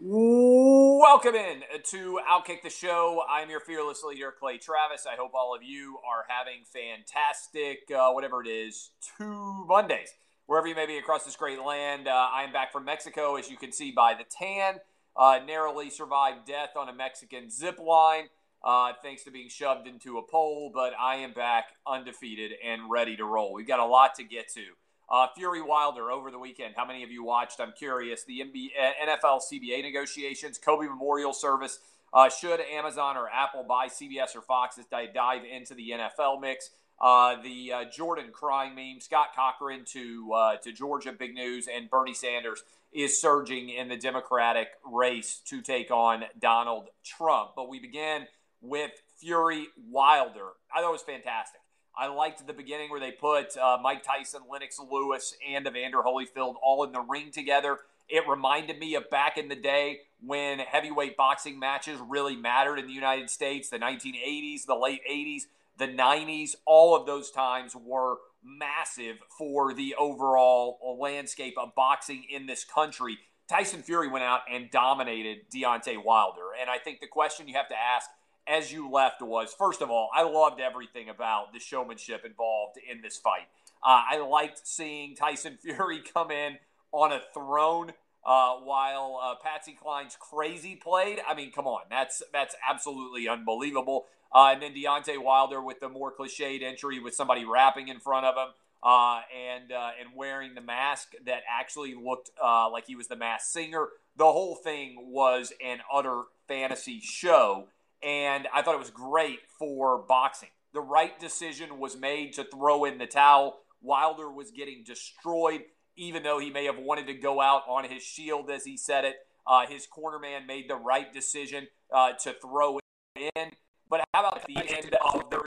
Welcome in to Outkick the Show. I'm your fearless leader, Clay Travis. I hope all of you are having fantastic, uh, whatever it is, two Mondays, wherever you may be across this great land. Uh, I am back from Mexico, as you can see by the tan. Uh, narrowly survived death on a Mexican zip line, uh, thanks to being shoved into a pole, but I am back undefeated and ready to roll. We've got a lot to get to. Uh, Fury Wilder over the weekend. How many of you watched? I'm curious. The NBA, NFL CBA negotiations, Kobe Memorial Service. Uh, should Amazon or Apple buy CBS or Fox as they dive into the NFL mix? Uh, the uh, Jordan crying meme, Scott Cochran to uh, to Georgia, big news, and Bernie Sanders is surging in the Democratic race to take on Donald Trump. But we began with Fury Wilder. I thought it was fantastic. I liked the beginning where they put uh, Mike Tyson, Lennox Lewis, and Evander Holyfield all in the ring together. It reminded me of back in the day when heavyweight boxing matches really mattered in the United States, the 1980s, the late 80s, the 90s. All of those times were massive for the overall landscape of boxing in this country. Tyson Fury went out and dominated Deontay Wilder. And I think the question you have to ask as you left was first of all, I loved everything about the showmanship involved in this fight. Uh, I liked seeing Tyson Fury come in on a throne uh, while uh, Patsy Cline's crazy played. I mean, come on, that's that's absolutely unbelievable. Uh, and then Deontay Wilder with the more cliched entry with somebody rapping in front of him uh, and uh, and wearing the mask that actually looked like he was the masked singer. The whole thing was an utter fantasy show and I thought it was great for boxing. The right decision was made to throw in the towel. Wilder was getting destroyed, even though he may have wanted to go out on his shield, as he said it. Uh, his cornerman made the right decision uh, to throw in. But how about the end of the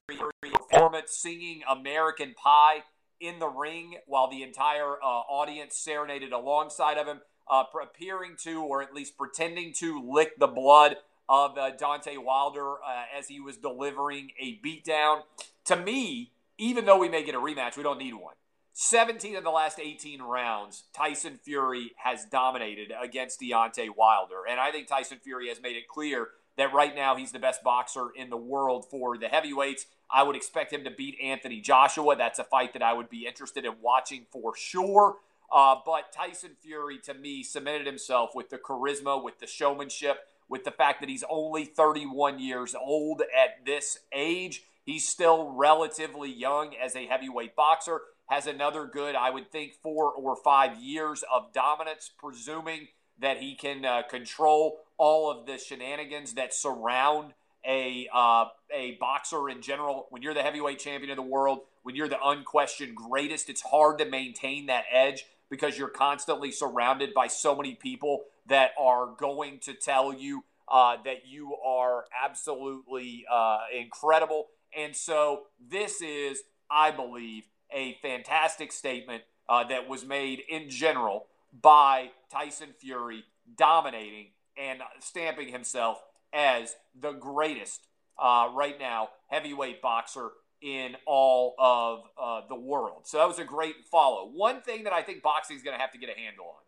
performance, singing American Pie in the ring while the entire uh, audience serenaded alongside of him, uh, appearing to, or at least pretending to, lick the blood of uh, Deontay Wilder uh, as he was delivering a beatdown. To me, even though we may get a rematch, we don't need one. 17 of the last 18 rounds, Tyson Fury has dominated against Deontay Wilder. And I think Tyson Fury has made it clear that right now he's the best boxer in the world for the heavyweights. I would expect him to beat Anthony Joshua. That's a fight that I would be interested in watching for sure. Uh, but Tyson Fury, to me, cemented himself with the charisma, with the showmanship, with the fact that he's only 31 years old at this age. He's still relatively young as a heavyweight boxer. Has another good, I would think, four or five years of dominance, presuming that he can uh, control all of the shenanigans that surround a uh, a boxer in general. When you're the heavyweight champion of the world, when you're the unquestioned greatest, it's hard to maintain that edge because you're constantly surrounded by so many people that are going to tell you uh, that you are absolutely uh, incredible. And so this is, I believe, a fantastic statement uh, that was made in general by Tyson Fury dominating and stamping himself as the greatest uh, right now heavyweight boxer in all of uh, the world. So that was a great follow. One thing that I think boxing is going to have to get a handle on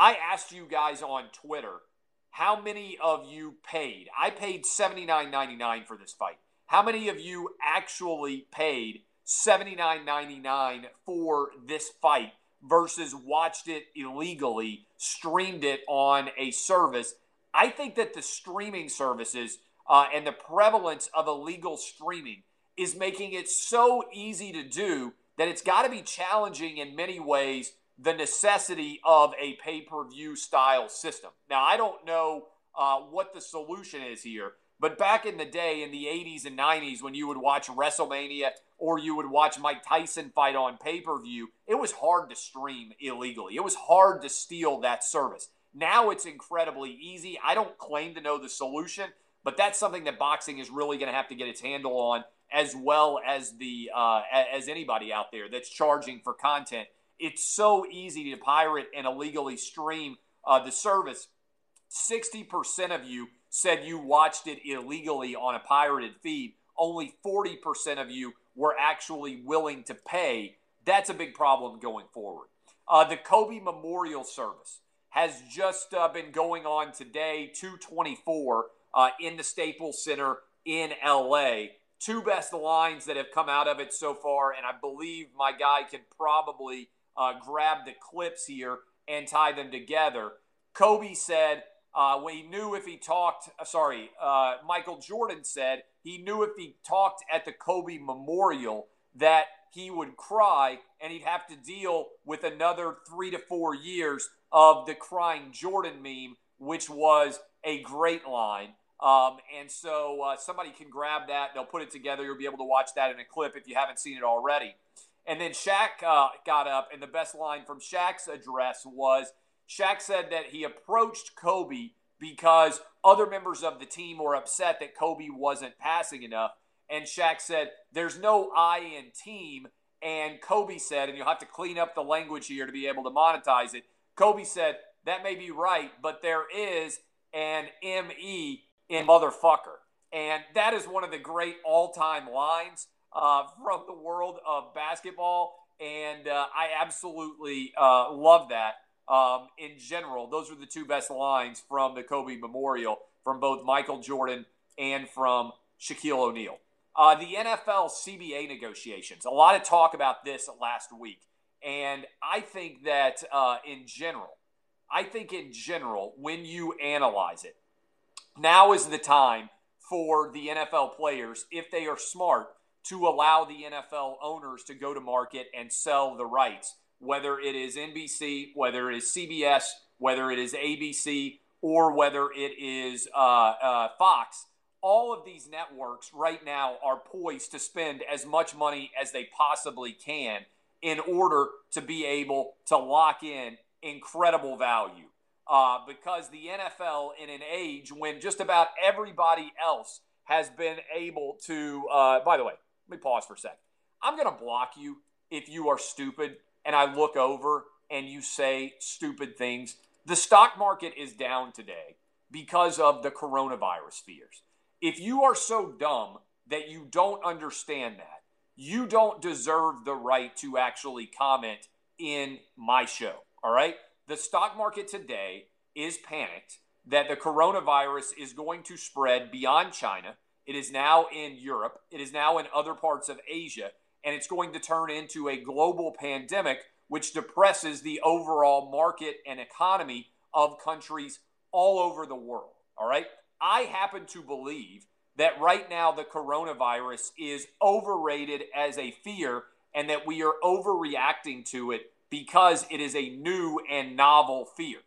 I asked you guys on Twitter how many of you paid. I paid $79.99 for this fight. How many of you actually paid $79.99 for this fight versus watched it illegally, streamed it on a service? I think that the streaming services uh, and the prevalence of illegal streaming is making it so easy to do that it's got to be challenging in many ways the necessity of a pay per view style system. Now, I don't know uh, what the solution is here, but back in the day, in the 80s and 90s, when you would watch WrestleMania or you would watch Mike Tyson fight on pay per view, it was hard to stream illegally. It was hard to steal that service. Now it's incredibly easy. I don't claim to know the solution, but that's something that boxing is really going to have to get its handle on, as well as the uh, as anybody out there that's charging for content. It's so easy to pirate and illegally stream uh, the service. Sixty percent of you said you watched it illegally on a pirated feed. Only forty percent of you were actually willing to pay. That's a big problem going forward. Uh, the Kobe Memorial Service has just uh, been going on today, 224 uh, in the Staples Center in LA. Two best lines that have come out of it so far, and I believe my guy can probably uh, grab the clips here and tie them together. Kobe said uh, he knew if he talked, uh, sorry, uh, Michael Jordan said he knew if he talked at the Kobe Memorial that he would cry and he'd have to deal with another three to four years of the crying Jordan meme, which was a great line. Um, and so uh, somebody can grab that. They'll put it together. You'll be able to watch that in a clip if you haven't seen it already. And then Shaq uh, got up, and the best line from Shaq's address was Shaq said that he approached Kobe because other members of the team were upset that Kobe wasn't passing enough. And Shaq said, There's no I in team. And Kobe said, and you'll have to clean up the language here to be able to monetize it. Kobe said, That may be right, but there is an ME in motherfucker. And that is one of the great all time lines uh, from the world of basketball. And uh, I absolutely uh, love that um, in general. Those are the two best lines from the Kobe Memorial from both Michael Jordan and from Shaquille O'Neal. Uh, the NFL CBA negotiations. A lot of talk about this last week. And I think that uh, in general, I think in general, when you analyze it, now is the time for the NFL players, if they are smart, to allow the NFL owners to go to market and sell the rights, whether it is NBC, whether it is CBS, whether it is ABC, or whether it is uh, uh, Fox. All of these networks right now are poised to spend as much money as they possibly can in order to be able to lock in incredible value. Uh, because the NFL, in an age when just about everybody else has been able to, uh, by the way, let me pause for a second. I'm going to block you if you are stupid and I look over and you say stupid things. The stock market is down today because of the coronavirus fears. If you are so dumb that you don't understand that, you don't deserve the right to actually comment in my show. All right? The stock market today is panicked that the coronavirus is going to spread beyond China. It is now in Europe, it is now in other parts of Asia, and it's going to turn into a global pandemic, which depresses the overall market and economy of countries all over the world. All right? I happen to believe that right now the coronavirus is overrated as a fear and that we are overreacting to it because it is a new and novel fear.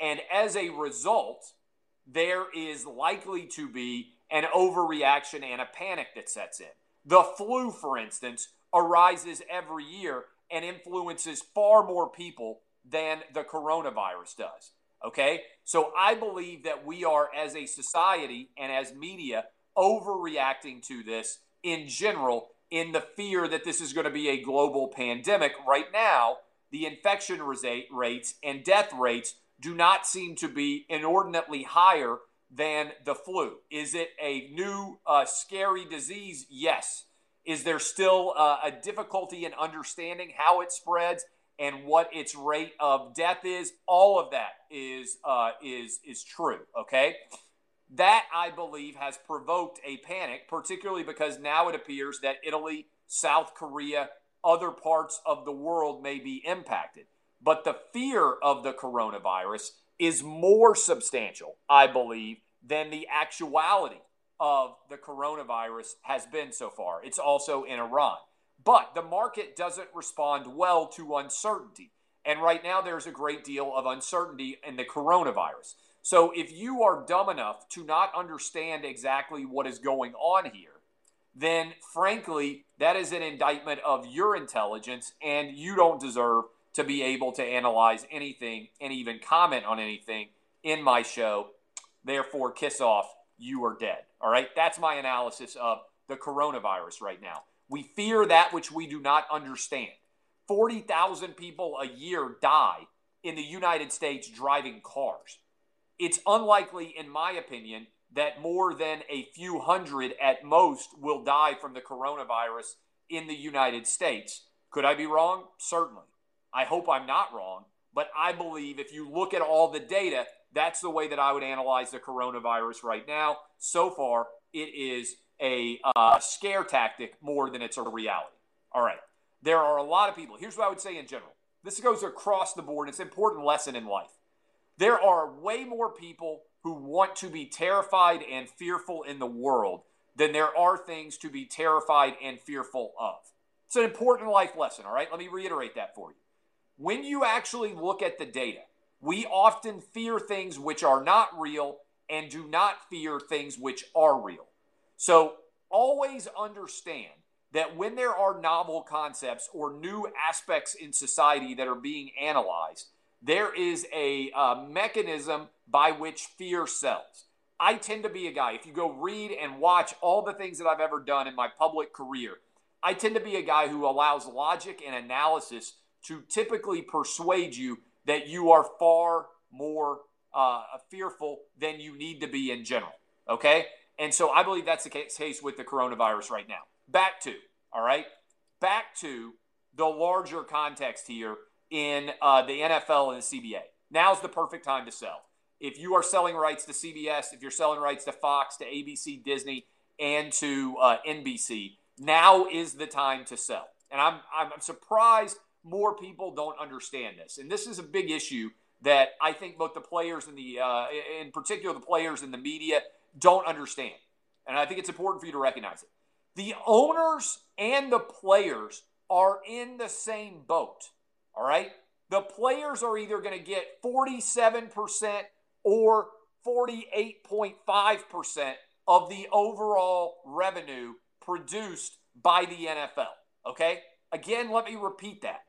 And as a result, there is likely to be an overreaction and a panic that sets in. The flu, for instance, arises every year and influences far more people than the coronavirus does. Okay? So I believe that we are, as a society and as media, overreacting to this in general in the fear that this is going to be a global pandemic. Right now, the infection rates and death rates do not seem to be inordinately higher than the flu. Is it a new uh, scary disease? Yes. Is there still uh, a difficulty in understanding how it spreads and what its rate of death is? All of that is uh, is is true. Okay, that I believe has provoked a panic, particularly because now it appears that Italy, South Korea, other parts of the world may be impacted. But the fear of the coronavirus is more substantial, I believe, than the actuality of the coronavirus has been so far. It's also in Iran. But the market doesn't respond well to uncertainty. And right now, there's a great deal of uncertainty in the coronavirus. So if you are dumb enough to not understand exactly what is going on here, then frankly, that is an indictment of your intelligence, and you don't deserve to be able to analyze anything and even comment on anything in my show. Therefore, kiss off, you are dead. All right? That's my analysis of the coronavirus right now. We fear that which we do not understand. 40,000 people a year die in the United States driving cars. It's unlikely, in my opinion, that more than a few hundred at most will die from the coronavirus in the United States. Could I be wrong? Certainly. I hope I'm not wrong, but I believe if you look at all the data, that's the way that I would analyze the coronavirus right now. So far, it is a uh, scare tactic more than it's a reality. All right. There are a lot of people. Here's what I would say in general this goes across the board. It's an important lesson in life. There are way more people who want to be terrified and fearful in the world than there are things to be terrified and fearful of. It's an important life lesson, all right? Let me reiterate that for you. When you actually look at the data, we often fear things which are not real and do not fear things which are real. So always understand that when there are novel concepts or new aspects in society that are being analyzed, there is a uh, mechanism by which fear sells. I tend to be a guy, if you go read and watch all the things that I've ever done in my public career, I tend to be a guy who allows logic and analysis to typically persuade you that you are far more uh, fearful than you need to be in general. Okay? And so I believe that's the case, case with the coronavirus right now. Back to, all right? Back to the larger context here in uh, the NFL and the CBA. Now's the perfect time to sell. If you are selling rights to CBS, if you're selling rights to Fox, to ABC, Disney, and to uh, NBC, now is the time to sell. And I'm, I'm surprised more people don't understand this. And this is a big issue that I think both the players and the, uh, in particular, the players and the media don't understand. And I think it's important for you to recognize it. The owners and the players are in the same boat. All right? The players are either going to get 47% or 48.5% of the overall revenue produced by the NFL. Okay? Again, let me repeat that.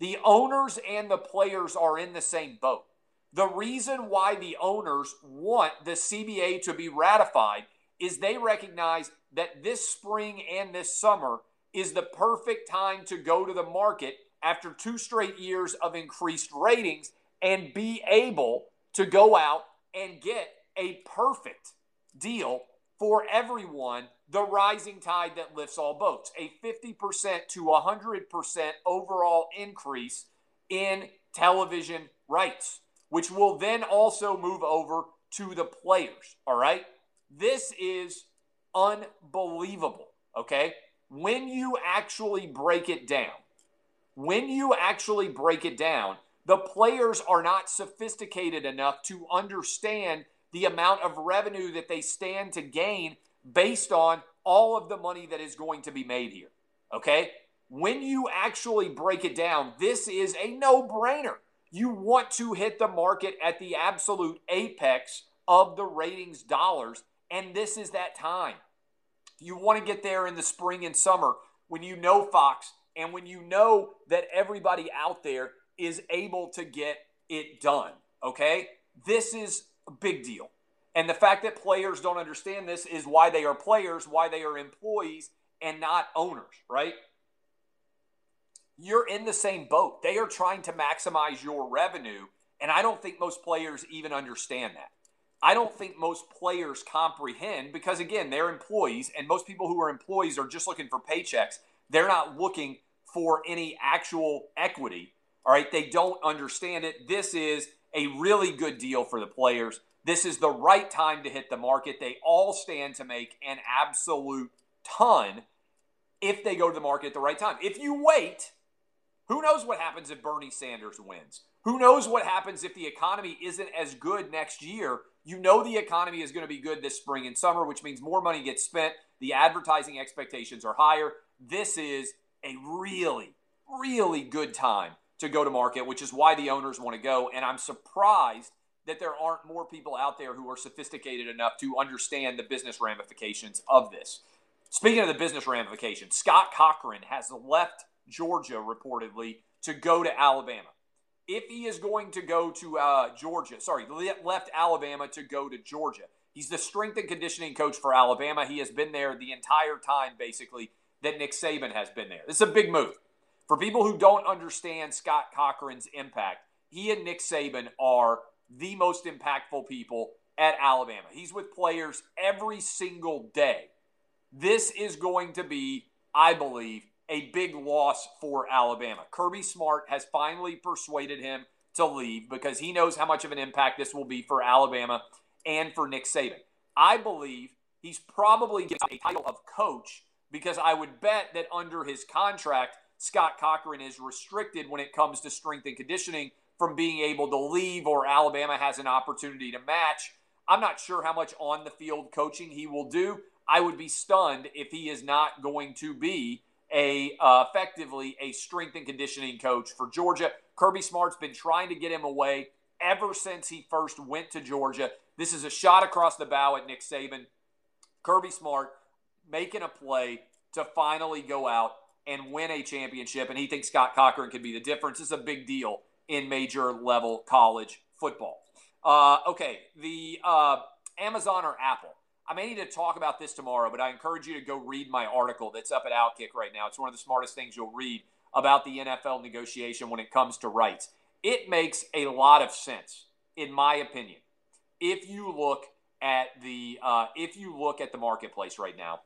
The owners and the players are in the same boat. The reason why the owners want the CBA to be ratified is they recognize that this spring and this summer is the perfect time to go to the market after two straight years of increased ratings and be able to go out and get a perfect deal for everyone the rising tide that lifts all boats. A 50% to 100% overall increase in television rights, which will then also move over to the players. All right. This is unbelievable. Okay. When you actually break it down, when you actually break it down, the players are not sophisticated enough to understand the amount of revenue that they stand to gain based on all of the money that is going to be made here. Okay? When you actually break it down, this is a no brainer. You want to hit the market at the absolute apex of the ratings dollars, and this is that time. You want to get there in the spring and summer when you know Fox and when you know that everybody out there is able to get it done. Okay? This is a big deal. And the fact that players don't understand this is why they are players, why they are employees, and not owners, right? You're in the same boat. They are trying to maximize your revenue. And I don't think most players even understand that. I don't think most players comprehend because, again, they're employees, and most people who are employees are just looking for paychecks. They're not looking for any actual equity. All right. They don't understand it. This is a really good deal for the players. This is the right time to hit the market. They all stand to make an absolute ton if they go to the market at the right time. If you wait, who knows what happens if Bernie Sanders wins? Who knows what happens if the economy isn't as good next year? You know the economy is going to be good this spring and summer, which means more money gets spent. The advertising expectations are higher. This is a really, really good time to go to market, which is why the owners want to go. And I'm surprised that there aren't more people out there who are sophisticated enough to understand the business ramifications of this. Speaking of the business ramifications, Scott Cochran has left Georgia reportedly to go to Alabama. If he is going to go to uh, Georgia, sorry, left Alabama to go to Georgia, he's the strength and conditioning coach for Alabama. He has been there the entire time, basically, that Nick Saban has been there. This is a big move. For people who don't understand Scott Cochran's impact, he and Nick Saban are the most impactful people at Alabama. He's with players every single day. This is going to be, I believe, a big loss for Alabama. Kirby Smart has finally persuaded him to leave because he knows how much of an impact this will be for Alabama and for Nick Saban. I believe he's probably getting a title of coach because I would bet that under his contract, Scott Cochran is restricted when it comes to strength and conditioning from being able to leave or Alabama has an opportunity to match. I'm not sure how much on the field coaching he will do. I would be stunned if he is not going to be a uh, effectively a strength and conditioning coach for Georgia. Kirby Smart's been trying to get him away ever since he first went to Georgia. This is a shot across the bow at Nick Saban. Kirby Smart making a play to finally go out and win a championship, and he thinks Scott Cochran could be the difference. It's a big deal in major level college football. Uh, okay, the uh, Amazon or Apple. I may need to talk about this tomorrow, but I encourage you to go read my article that's up at Outkick right now. It's one of the smartest things you'll read about the NFL negotiation when it comes to rights. It makes a lot of sense, in my opinion, if you look at the uh, if you look at the marketplace right now.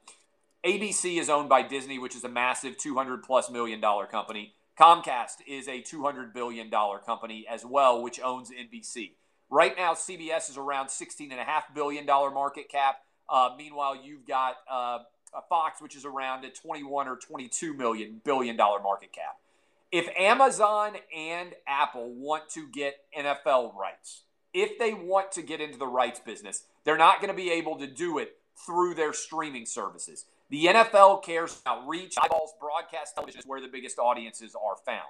ABC is owned by Disney, which is a massive 200 plus million dollar company. Comcast is a 200 billion dollar company as well, which owns NBC. Right now, CBS is around 16.5 billion dollar market cap. Uh, meanwhile, you've got uh, Fox, which is around a 21 or 22 million billion dollar market cap. If Amazon and Apple want to get NFL rights, if they want to get into the rights business, they're not going to be able to do it through their streaming services. The NFL cares about reach, eyeballs, broadcast television is where the biggest audiences are found.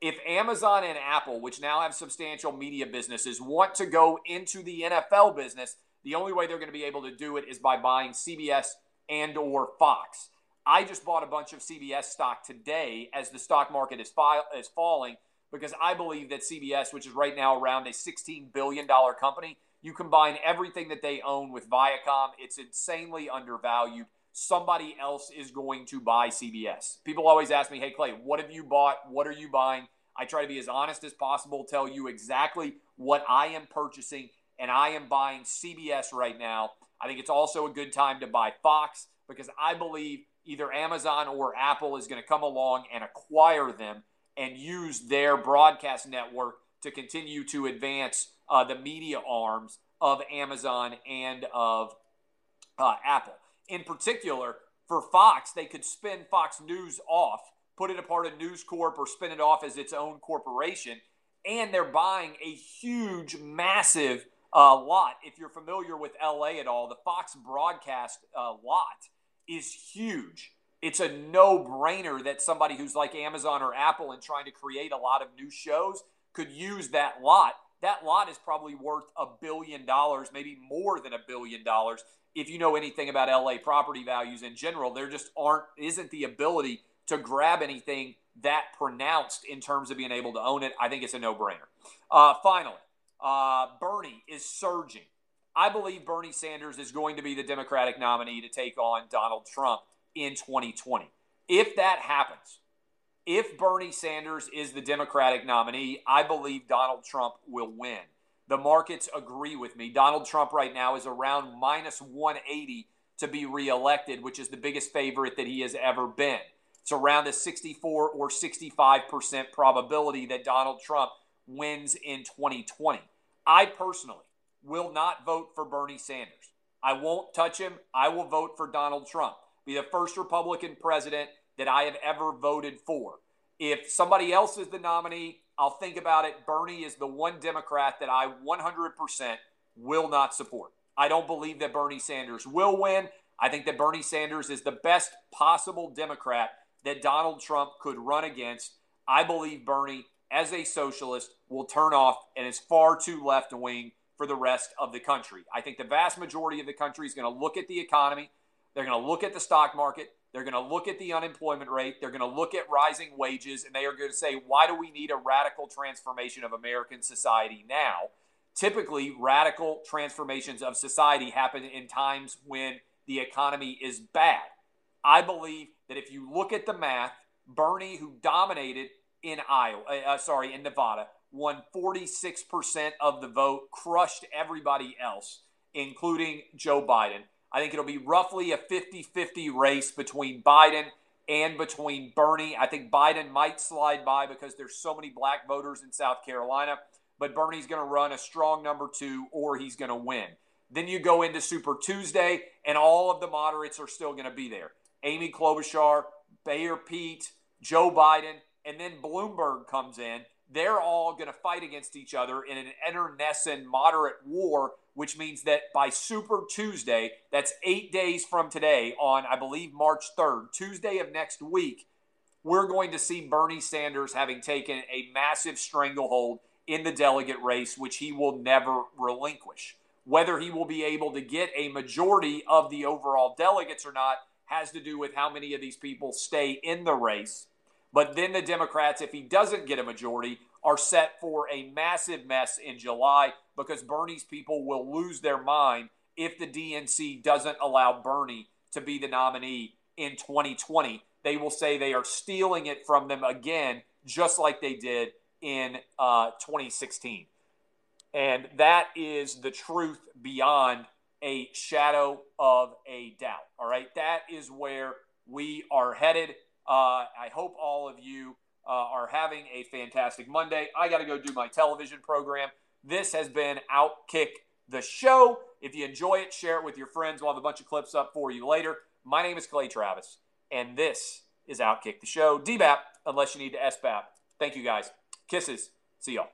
If Amazon and Apple, which now have substantial media businesses, want to go into the NFL business, the only way they're going to be able to do it is by buying CBS and or Fox. I just bought a bunch of CBS stock today as the stock market is, fi- is falling because I believe that CBS, which is right now around a $16 billion company, you combine everything that they own with Viacom, it's insanely undervalued. Somebody else is going to buy CBS. People always ask me, hey, Clay, what have you bought? What are you buying? I try to be as honest as possible, tell you exactly what I am purchasing and I am buying CBS right now. I think it's also a good time to buy Fox because I believe either Amazon or Apple is going to come along and acquire them and use their broadcast network to continue to advance uh, the media arms of Amazon and of uh, Apple. In particular, for Fox, they could spin Fox News off, put it apart a part of News Corp, or spin it off as its own corporation. And they're buying a huge, massive uh, lot. If you're familiar with LA at all, the Fox broadcast uh, lot is huge. It's a no brainer that somebody who's like Amazon or Apple and trying to create a lot of new shows could use that lot. That lot is probably worth a billion dollars, maybe more than a billion dollars. If you know anything about LA property values in general, there just aren't isn't the ability to grab anything that pronounced in terms of being able to own it. I think it's a no brainer. Uh, finally, uh, Bernie is surging. I believe Bernie Sanders is going to be the Democratic nominee to take on Donald Trump in 2020. If that happens, if Bernie Sanders is the Democratic nominee, I believe Donald Trump will win. The markets agree with me. Donald Trump right now is around minus 180 to be reelected, which is the biggest favorite that he has ever been. It's around a 64 or 65% probability that Donald Trump wins in 2020. I personally will not vote for Bernie Sanders. I won't touch him. I will vote for Donald Trump. Be the first Republican president that I have ever voted for. If somebody else is the nominee, I'll think about it. Bernie is the one Democrat that I 100% will not support. I don't believe that Bernie Sanders will win. I think that Bernie Sanders is the best possible Democrat that Donald Trump could run against. I believe Bernie as a socialist, will turn off and is far too left wing for the rest of the country. I think the vast majority of the country is going to look at the economy. They're going to look at the stock market. They're going to look at the unemployment rate. They're going to look at rising wages, and they are going to say, why do we need a radical transformation of American society now? Typically, radical transformations of society happen in times when the economy is bad. I believe that if you look at the math, Bernie, who dominated in Iowa, uh, uh sorry, in Nevada, won 46% of the vote, crushed everybody else, including Joe Biden. I think it'll be roughly a 50 50 race between Biden and between Bernie. I think Biden might slide by because there's so many black voters in South Carolina, but Bernie's going to run a strong number two or he's going to win. Then you go into Super Tuesday, and all of the moderates are still going to be there. Amy Klobuchar, Mayor Pete, Joe Biden, and then Bloomberg comes in. They're all going to fight against each other in an internecine moderate war which means that by Super Tuesday, that's eight days from today, on I believe March 3rd, Tuesday of next week, we're going to see Bernie Sanders having taken a massive stranglehold in the delegate race, which he will never relinquish. Whether he will be able to get a majority of the overall delegates or not has to do with how many of these people stay in the race. But then the Democrats, if he doesn't get a majority, are set for a massive mess in July because Bernie's people will lose their mind if the DNC doesn't allow Bernie to be the nominee in 2020. They will say they are stealing it from them again, just like they did in uh, 2016. And that is the truth beyond a shadow of a doubt. All right. That is where we are headed. Uh, I hope all of you uh, are having a fantastic Monday. I got to go do my television program. This has been Outkick the Show. If you enjoy it, share it with your friends. We'll have a bunch of clips up for you later. My name is Clay Travis, and this is Outkick the Show. DBAP, unless you need to SBAP. Thank you guys. Kisses. See y'all.